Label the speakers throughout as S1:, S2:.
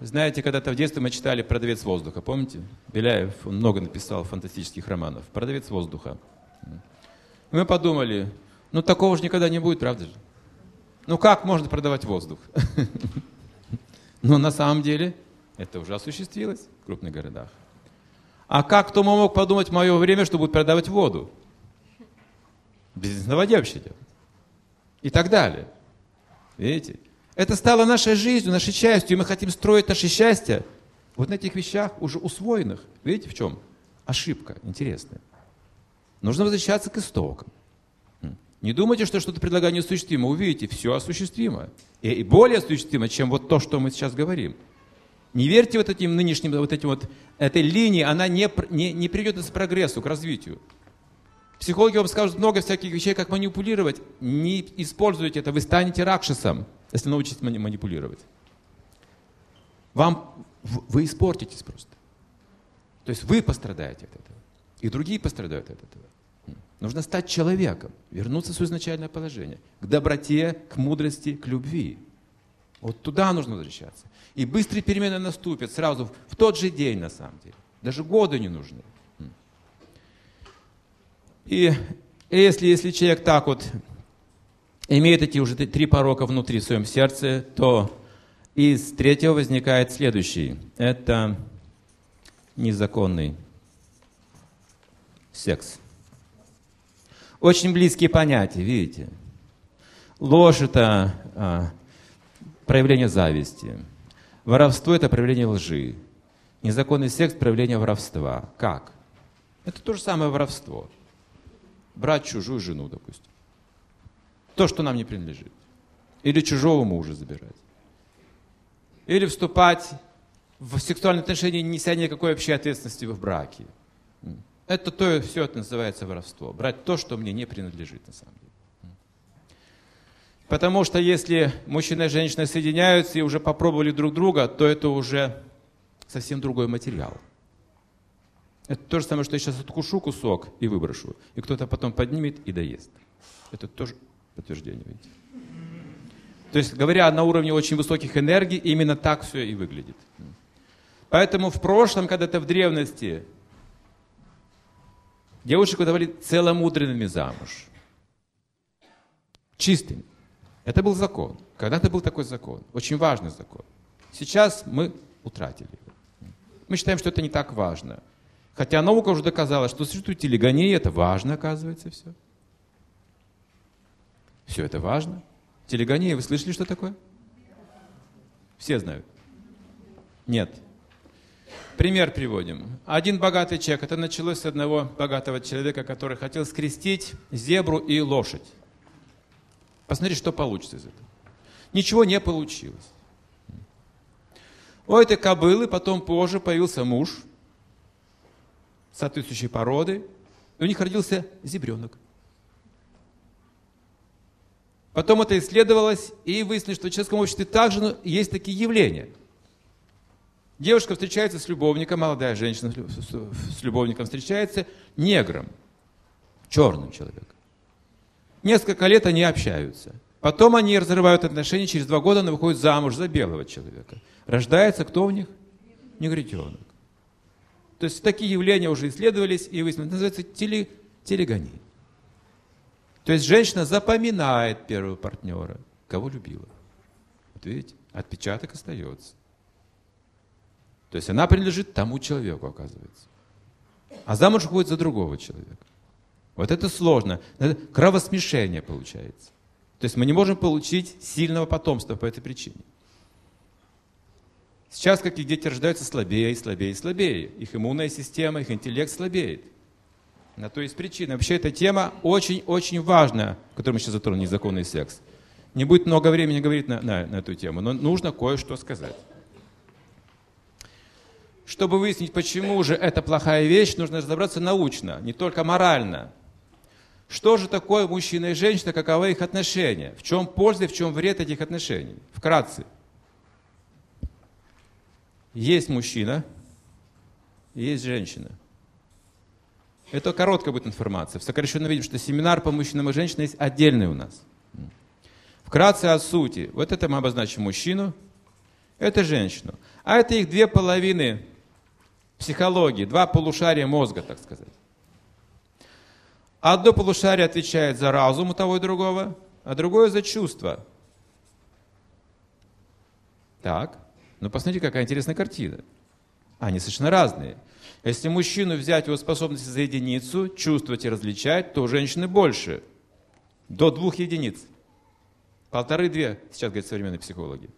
S1: Знаете, когда-то в детстве мы читали «Продавец воздуха», помните? Беляев, он много написал фантастических романов. «Продавец воздуха». Мы подумали, ну такого же никогда не будет, правда же? Ну как можно продавать воздух? Но на самом деле это уже осуществилось в крупных городах. А как кто мог подумать в мое время, что будет продавать воду? Бизнес на воде вообще делать. И так далее. Видите? Это стало нашей жизнью, нашей частью, и мы хотим строить наше счастье вот на этих вещах, уже усвоенных. Видите, в чем? Ошибка интересная. Нужно возвращаться к истокам. Не думайте, что что-то предлагаю неосуществимо. Увидите, все осуществимо. И более осуществимо, чем вот то, что мы сейчас говорим. Не верьте вот этим нынешним, вот этим вот, этой линии, она не, не, не приведет нас к прогрессу, к развитию. Психологи вам скажут много всяких вещей, как манипулировать. Не используйте это, вы станете ракшасом, если научитесь манипулировать. Вам, вы испортитесь просто. То есть вы пострадаете от этого. И другие пострадают от этого. Нужно стать человеком, вернуться в свое изначальное положение, к доброте, к мудрости, к любви. Вот туда нужно возвращаться. И быстрые перемены наступят сразу, в тот же день на самом деле. Даже годы не нужны. И если, если человек так вот имеет эти уже три порока внутри в своем сердце, то из третьего возникает следующий. Это незаконный секс. Очень близкие понятия, видите. Ложь – это а, проявление зависти. Воровство – это проявление лжи. Незаконный секс – проявление воровства. Как? Это то же самое воровство. Брать чужую жену, допустим. То, что нам не принадлежит. Или чужого мужа забирать. Или вступать в сексуальные отношения, не неся никакой общей ответственности в браке. Это то, все это называется воровство. Брать то, что мне не принадлежит на самом деле. Потому что если мужчина и женщина соединяются и уже попробовали друг друга, то это уже совсем другой материал. Это то же самое, что я сейчас откушу кусок и выброшу, и кто-то потом поднимет и доест. Это тоже подтверждение, видите. То есть, говоря на уровне очень высоких энергий, именно так все и выглядит. Поэтому в прошлом, когда-то в древности, девушек выдавали целомудренными замуж. Чистыми. Это был закон. Когда-то был такой закон. Очень важный закон. Сейчас мы утратили его. Мы считаем, что это не так важно. Хотя наука уже доказала, что существует телегония, это важно, оказывается, все. Все это важно. Телегония, вы слышали, что такое? Все знают. Нет. Пример приводим. Один богатый человек, это началось с одного богатого человека, который хотел скрестить зебру и лошадь. Посмотри, что получится из этого. Ничего не получилось. У этой кобылы потом позже появился муж соответствующей породы, и у них родился зебренок. Потом это исследовалось, и выяснилось, что в человеческом обществе также есть такие явления – Девушка встречается с любовником, молодая женщина с любовником встречается негром, черным человеком. Несколько лет они общаются. Потом они разрывают отношения, через два года она выходит замуж за белого человека. Рождается кто у них? Негритенок. То есть такие явления уже исследовались и выяснилось. называется теле, телегония. То есть женщина запоминает первого партнера, кого любила. Вот видите, отпечаток остается. То есть она принадлежит тому человеку, оказывается. А замуж уходит за другого человека. Вот это сложно. Это кровосмешение получается. То есть мы не можем получить сильного потомства по этой причине. Сейчас какие дети рождаются слабее и слабее и слабее. Их иммунная система, их интеллект слабеет. На то есть причина. Вообще эта тема очень-очень важная, которую мы сейчас затронули, незаконный секс. Не будет много времени говорить на, на, на эту тему, но нужно кое-что сказать. Чтобы выяснить, почему же это плохая вещь, нужно разобраться научно, не только морально. Что же такое мужчина и женщина, каковы их отношения? В чем польза и в чем вред этих отношений? Вкратце. Есть мужчина, есть женщина. Это короткая будет информация. В сокращенном видим, что семинар по мужчинам и женщинам есть отдельный у нас. Вкратце о сути. Вот это мы обозначим мужчину, это женщину. А это их две половины психологии, два полушария мозга, так сказать. Одно полушарие отвечает за разум у того и другого, а другое за чувства. Так, ну посмотрите, какая интересная картина. Они совершенно разные. Если мужчину взять его способности за единицу, чувствовать и различать, то у женщины больше. До двух единиц. Полторы-две, сейчас говорят современные психологи.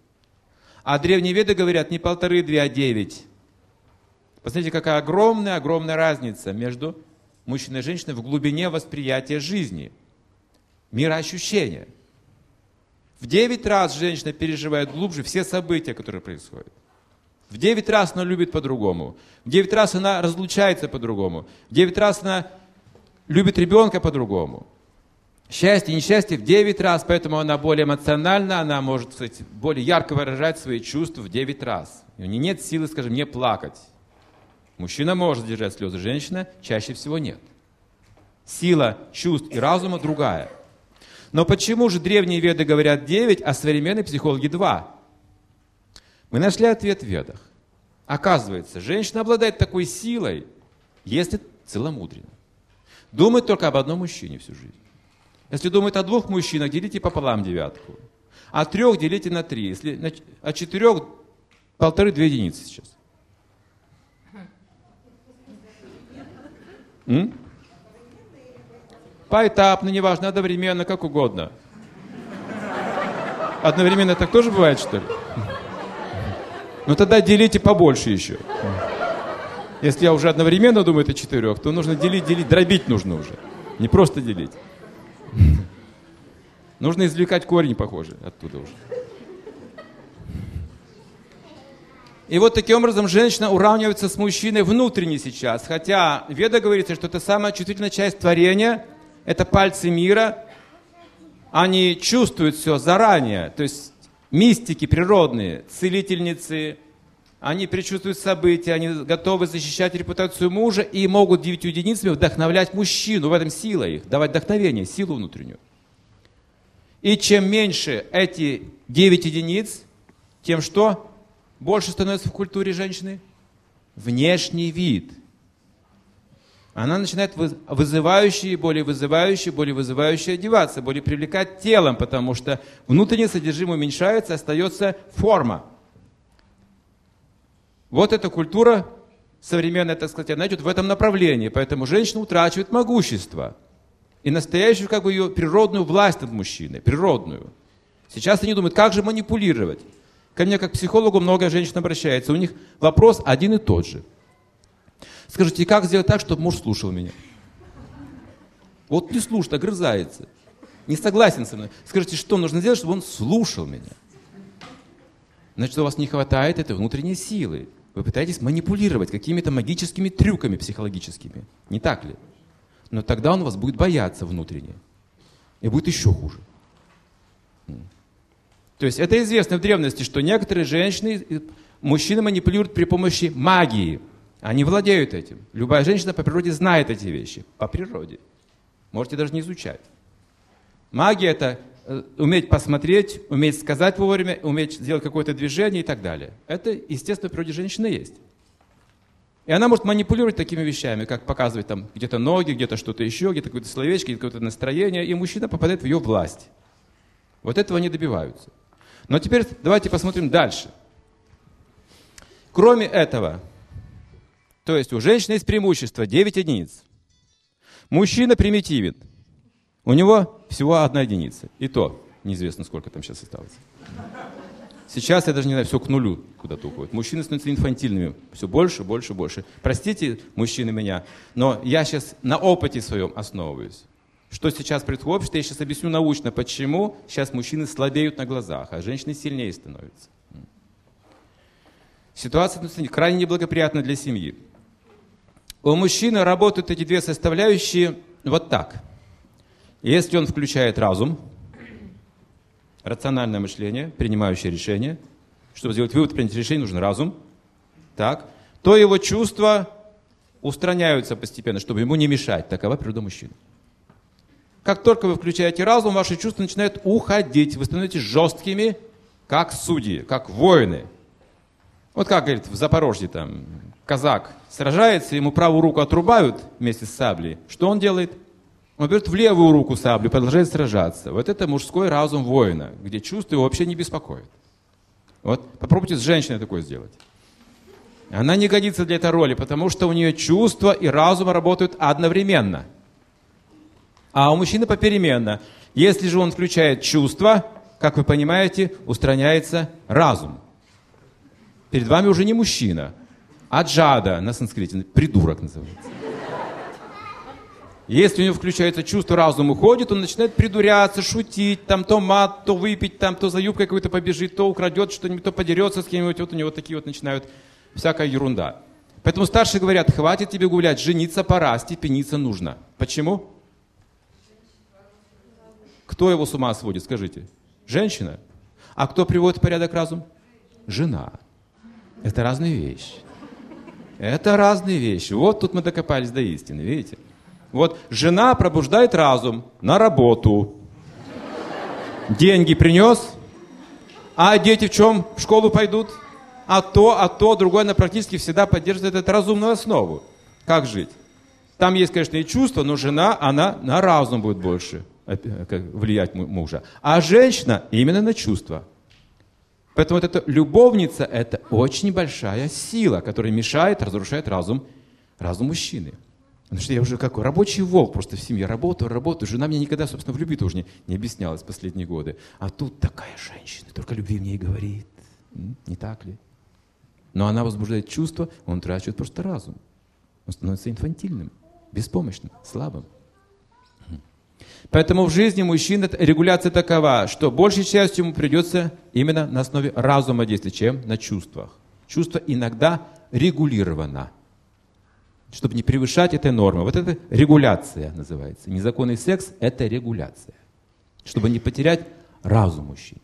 S1: А древние веды говорят не полторы-две, а девять. Посмотрите, какая огромная-огромная разница между мужчиной и женщиной в глубине восприятия жизни, мироощущения. В девять раз женщина переживает глубже все события, которые происходят. В девять раз она любит по-другому. В девять раз она разлучается по-другому. В девять раз она любит ребенка по-другому. Счастье и несчастье в девять раз, поэтому она более эмоциональна, она может кстати, более ярко выражать свои чувства в девять раз. У нее нет силы, скажем, не плакать. Мужчина может держать слезы, женщина чаще всего нет. Сила чувств и разума другая. Но почему же древние веды говорят 9, а современные психологи 2? Мы нашли ответ в ведах. Оказывается, женщина обладает такой силой, если целомудренно. Думает только об одном мужчине всю жизнь. Если думает о двух мужчинах, делите пополам девятку. А трех делите на три. Если от четырех полторы две единицы сейчас. М? Поэтапно, неважно, одновременно, как угодно. Одновременно так тоже бывает, что ли? Ну тогда делите побольше еще. Если я уже одновременно думаю это четырех, то нужно делить, делить, дробить нужно уже. Не просто делить. Нужно извлекать корень, похоже, оттуда уже. И вот таким образом женщина уравнивается с мужчиной внутренне сейчас. Хотя Веда говорится, что это самая чувствительная часть творения, это пальцы мира. Они чувствуют все заранее. То есть мистики природные, целительницы, они предчувствуют события, они готовы защищать репутацию мужа и могут девятью единицами вдохновлять мужчину. В этом сила их, давать вдохновение, силу внутреннюю. И чем меньше эти девять единиц, тем что больше становится в культуре женщины? Внешний вид. Она начинает вызывающие, более вызывающие, более вызывающие одеваться, более привлекать телом, потому что внутреннее содержимое уменьшается, остается форма. Вот эта культура современная, так сказать, она идет в этом направлении. Поэтому женщина утрачивает могущество. И настоящую, как бы, ее природную власть над мужчиной, природную. Сейчас они думают, как же манипулировать. Ко мне, как психологу, много женщин обращается. У них вопрос один и тот же. Скажите, как сделать так, чтобы муж слушал меня? Вот не слушает, огрызается. Не согласен со мной. Скажите, что нужно сделать, чтобы он слушал меня? Значит, у вас не хватает этой внутренней силы. Вы пытаетесь манипулировать какими-то магическими трюками психологическими. Не так ли? Но тогда он вас будет бояться внутренне. И будет еще хуже. То есть это известно в древности, что некоторые женщины, мужчины манипулируют при помощи магии. Они владеют этим. Любая женщина по природе знает эти вещи. По природе. Можете даже не изучать. Магия – это э, уметь посмотреть, уметь сказать вовремя, уметь сделать какое-то движение и так далее. Это, естественно, в природе женщины есть. И она может манипулировать такими вещами, как показывать там где-то ноги, где-то что-то еще, где-то какое-то словечко, какое-то настроение, и мужчина попадает в ее власть. Вот этого они добиваются. Но теперь давайте посмотрим дальше. Кроме этого, то есть у женщины есть преимущество 9 единиц. Мужчина примитивен. У него всего одна единица. И то неизвестно, сколько там сейчас осталось. Сейчас, я даже не знаю, все к нулю куда-то уходит. Мужчины становятся инфантильными. Все больше, больше, больше. Простите, мужчины, меня, но я сейчас на опыте своем основываюсь. Что сейчас происходит в обществе, я сейчас объясню научно, почему сейчас мужчины слабеют на глазах, а женщины сильнее становятся. Ситуация крайне неблагоприятна для семьи. У мужчины работают эти две составляющие вот так. Если он включает разум, рациональное мышление, принимающее решение, чтобы сделать вывод, принять решение, нужен разум, так, то его чувства устраняются постепенно, чтобы ему не мешать. Такова природа мужчины. Как только вы включаете разум, ваши чувства начинают уходить. Вы становитесь жесткими, как судьи, как воины. Вот как, говорит, в Запорожье там казак сражается, ему правую руку отрубают вместе с саблей. Что он делает? Он берет в левую руку саблю, продолжает сражаться. Вот это мужской разум воина, где чувства его вообще не беспокоят. Вот попробуйте с женщиной такое сделать. Она не годится для этой роли, потому что у нее чувства и разум работают одновременно. А у мужчины попеременно. Если же он включает чувства, как вы понимаете, устраняется разум. Перед вами уже не мужчина, а джада на санскрите, придурок называется. Если у него включается чувство, разум уходит, он начинает придуряться, шутить, там то мат, то выпить, там то за юбкой какой-то побежит, то украдет что-нибудь, то подерется с кем-нибудь. Вот у него такие вот начинают всякая ерунда. Поэтому старшие говорят, хватит тебе гулять, жениться пора, степениться нужно. Почему? Кто его с ума сводит, скажите? Женщина. А кто приводит в порядок разум? Жена. Это разные вещи. Это разные вещи. Вот тут мы докопались до истины, видите? Вот жена пробуждает разум на работу. Деньги принес, а дети в чем в школу пойдут? А то, а то, другое, она практически всегда поддерживает эту разумную основу. Как жить? Там есть, конечно, и чувства, но жена, она на разум будет больше э, влиять мужа. А женщина именно на чувства. Поэтому вот эта любовница – это очень большая сила, которая мешает, разрушает разум, разум мужчины. Потому что я уже какой рабочий волк просто в семье. Работаю, работаю. Жена мне никогда, собственно, в любви тоже не, не объяснялась последние годы. А тут такая женщина, только любви мне и говорит. Не так ли? Но она возбуждает чувства, он трачет просто разум. Он становится инфантильным, беспомощным, слабым. Поэтому в жизни мужчины регуляция такова, что большей частью ему придется именно на основе разума действовать, чем на чувствах. Чувство иногда регулировано, чтобы не превышать этой нормы. Вот это регуляция называется. Незаконный секс – это регуляция, чтобы не потерять разум мужчине.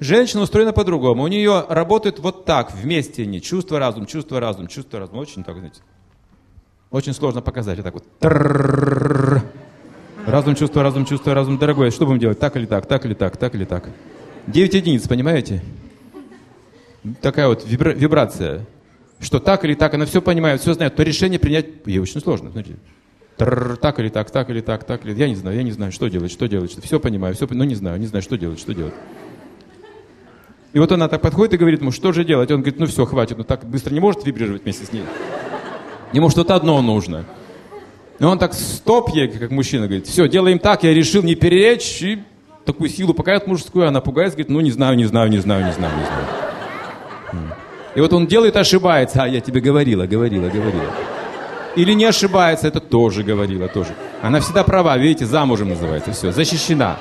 S1: Женщина устроена по-другому. У нее работают вот так, вместе они. Чувство, разум, чувство, разум, чувство, разум. Очень так, знаете. Очень сложно показать. Вот так вот. Разум, чувство, разум, чувство, разум. Дорогой, что будем делать? Так или так, так или так, так или так. 9 единиц, понимаете? Такая вот вибра- вибрация. Что так или так, она все понимает, все знает. То решение принять ей очень сложно. Знаете? так или так, так или так, так или Я не знаю, я не знаю, что делать, что делать. Что... Все понимаю, все, но не знаю, не знаю, что делать, что делать. И вот она так подходит и говорит ему, что же делать? Он говорит, ну все, хватит, ну так быстро не может вибрировать вместе с ней. Ему что-то одно нужно. И он так стоп ей, как мужчина, говорит, все, делаем так, я решил не переречь, и такую силу покажет мужскую, она пугается, говорит, ну не знаю, не знаю, не знаю, не знаю, не знаю. И вот он делает, ошибается, а я тебе говорила, говорила, говорила. Или не ошибается, это тоже говорила, тоже. Она всегда права, видите, замужем называется, все, защищена.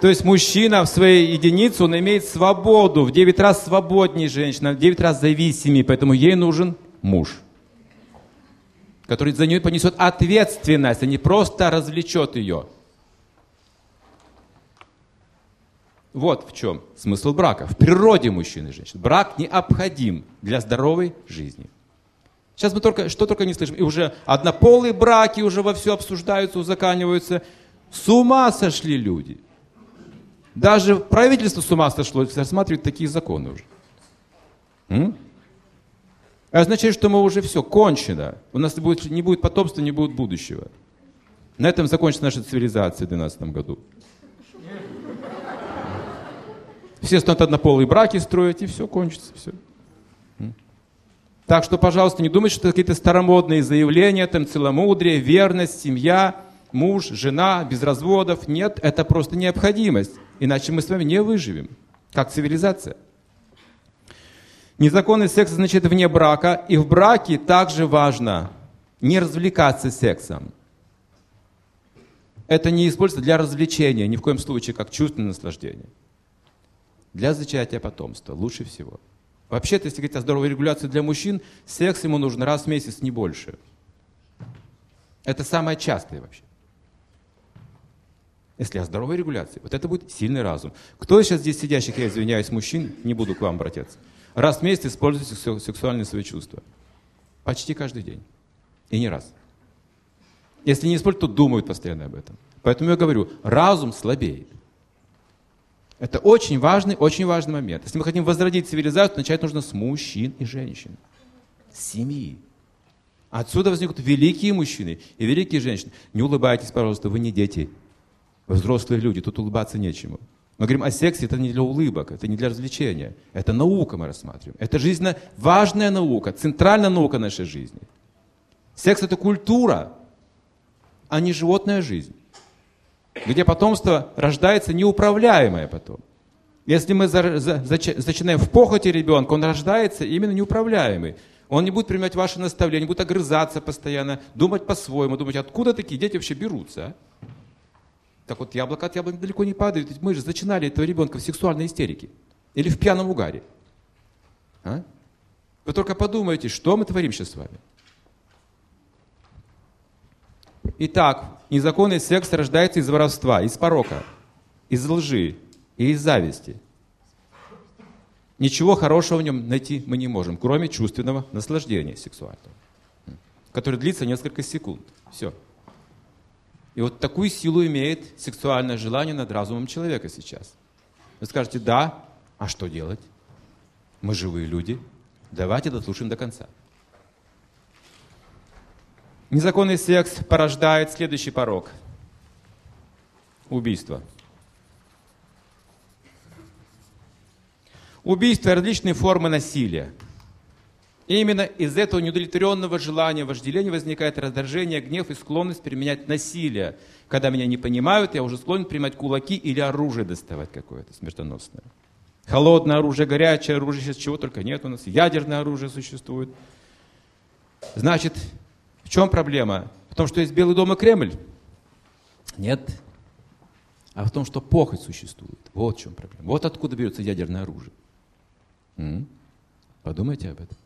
S1: То есть мужчина в своей единице, он имеет свободу, в 9 раз свободнее женщина, в 9 раз зависимее, поэтому ей нужен муж который за нее понесет ответственность, а не просто развлечет ее. Вот в чем смысл брака. В природе мужчины и женщины. Брак необходим для здоровой жизни. Сейчас мы только, что только не слышим. И уже однополые браки уже во все обсуждаются, узаканиваются. С ума сошли люди. Даже правительство с ума сошло, рассматривает такие законы уже. М? Означает, что мы уже все, кончено. У нас будет, не будет потомства, не будет будущего. На этом закончится наша цивилизация в 2012 году. Все станут однополые браки строить, и все кончится. Все. Так что, пожалуйста, не думайте, что какие-то старомодные заявления, там целомудрие, верность, семья, муж, жена, без разводов. Нет, это просто необходимость. Иначе мы с вами не выживем, как цивилизация. Незаконный секс значит вне брака, и в браке также важно не развлекаться сексом. Это не используется для развлечения, ни в коем случае как чувственное наслаждение. Для зачатия потомства лучше всего. Вообще-то, если говорить о здоровой регуляции для мужчин, секс ему нужен раз в месяц, не больше. Это самое частое вообще. Если о здоровой регуляции, вот это будет сильный разум. Кто сейчас здесь сидящих, я извиняюсь, мужчин, не буду к вам обратиться раз в месяц используйте сексуальные свои чувства. Почти каждый день. И не раз. Если не используют, то думают постоянно об этом. Поэтому я говорю, разум слабеет. Это очень важный, очень важный момент. Если мы хотим возродить цивилизацию, начать нужно с мужчин и женщин. С семьи. Отсюда возникнут великие мужчины и великие женщины. Не улыбайтесь, пожалуйста, вы не дети. Вы взрослые люди, тут улыбаться нечему. Мы говорим о сексе, это не для улыбок, это не для развлечения. Это наука мы рассматриваем. Это жизненно важная наука, центральная наука нашей жизни. Секс это культура, а не животная жизнь. Где потомство рождается неуправляемое потом. Если мы зачинаем в похоти ребенка, он рождается именно неуправляемый. Он не будет принимать ваши наставления, будет огрызаться постоянно, думать по-своему, думать, откуда такие дети вообще берутся. А? Так вот, яблоко от яблони далеко не падает. Ведь мы же зачинали этого ребенка в сексуальной истерике. Или в пьяном угаре. А? Вы только подумайте, что мы творим сейчас с вами. Итак, незаконный секс рождается из воровства, из порока, из лжи и из зависти. Ничего хорошего в нем найти мы не можем, кроме чувственного наслаждения сексуального, которое длится несколько секунд. Все. И вот такую силу имеет сексуальное желание над разумом человека сейчас. Вы скажете, да, а что делать? Мы живые люди, давайте дослушаем до конца. Незаконный секс порождает следующий порог. Убийство. Убийство и различные формы насилия – именно из этого неудовлетворенного желания вожделения возникает раздражение, гнев и склонность применять насилие. Когда меня не понимают, я уже склонен принимать кулаки или оружие доставать какое-то смертоносное. Холодное оружие, горячее оружие, сейчас чего только нет у нас. Ядерное оружие существует. Значит, в чем проблема? В том, что есть Белый дом и Кремль? Нет. А в том, что похоть существует. Вот в чем проблема. Вот откуда берется ядерное оружие. М? Подумайте об этом.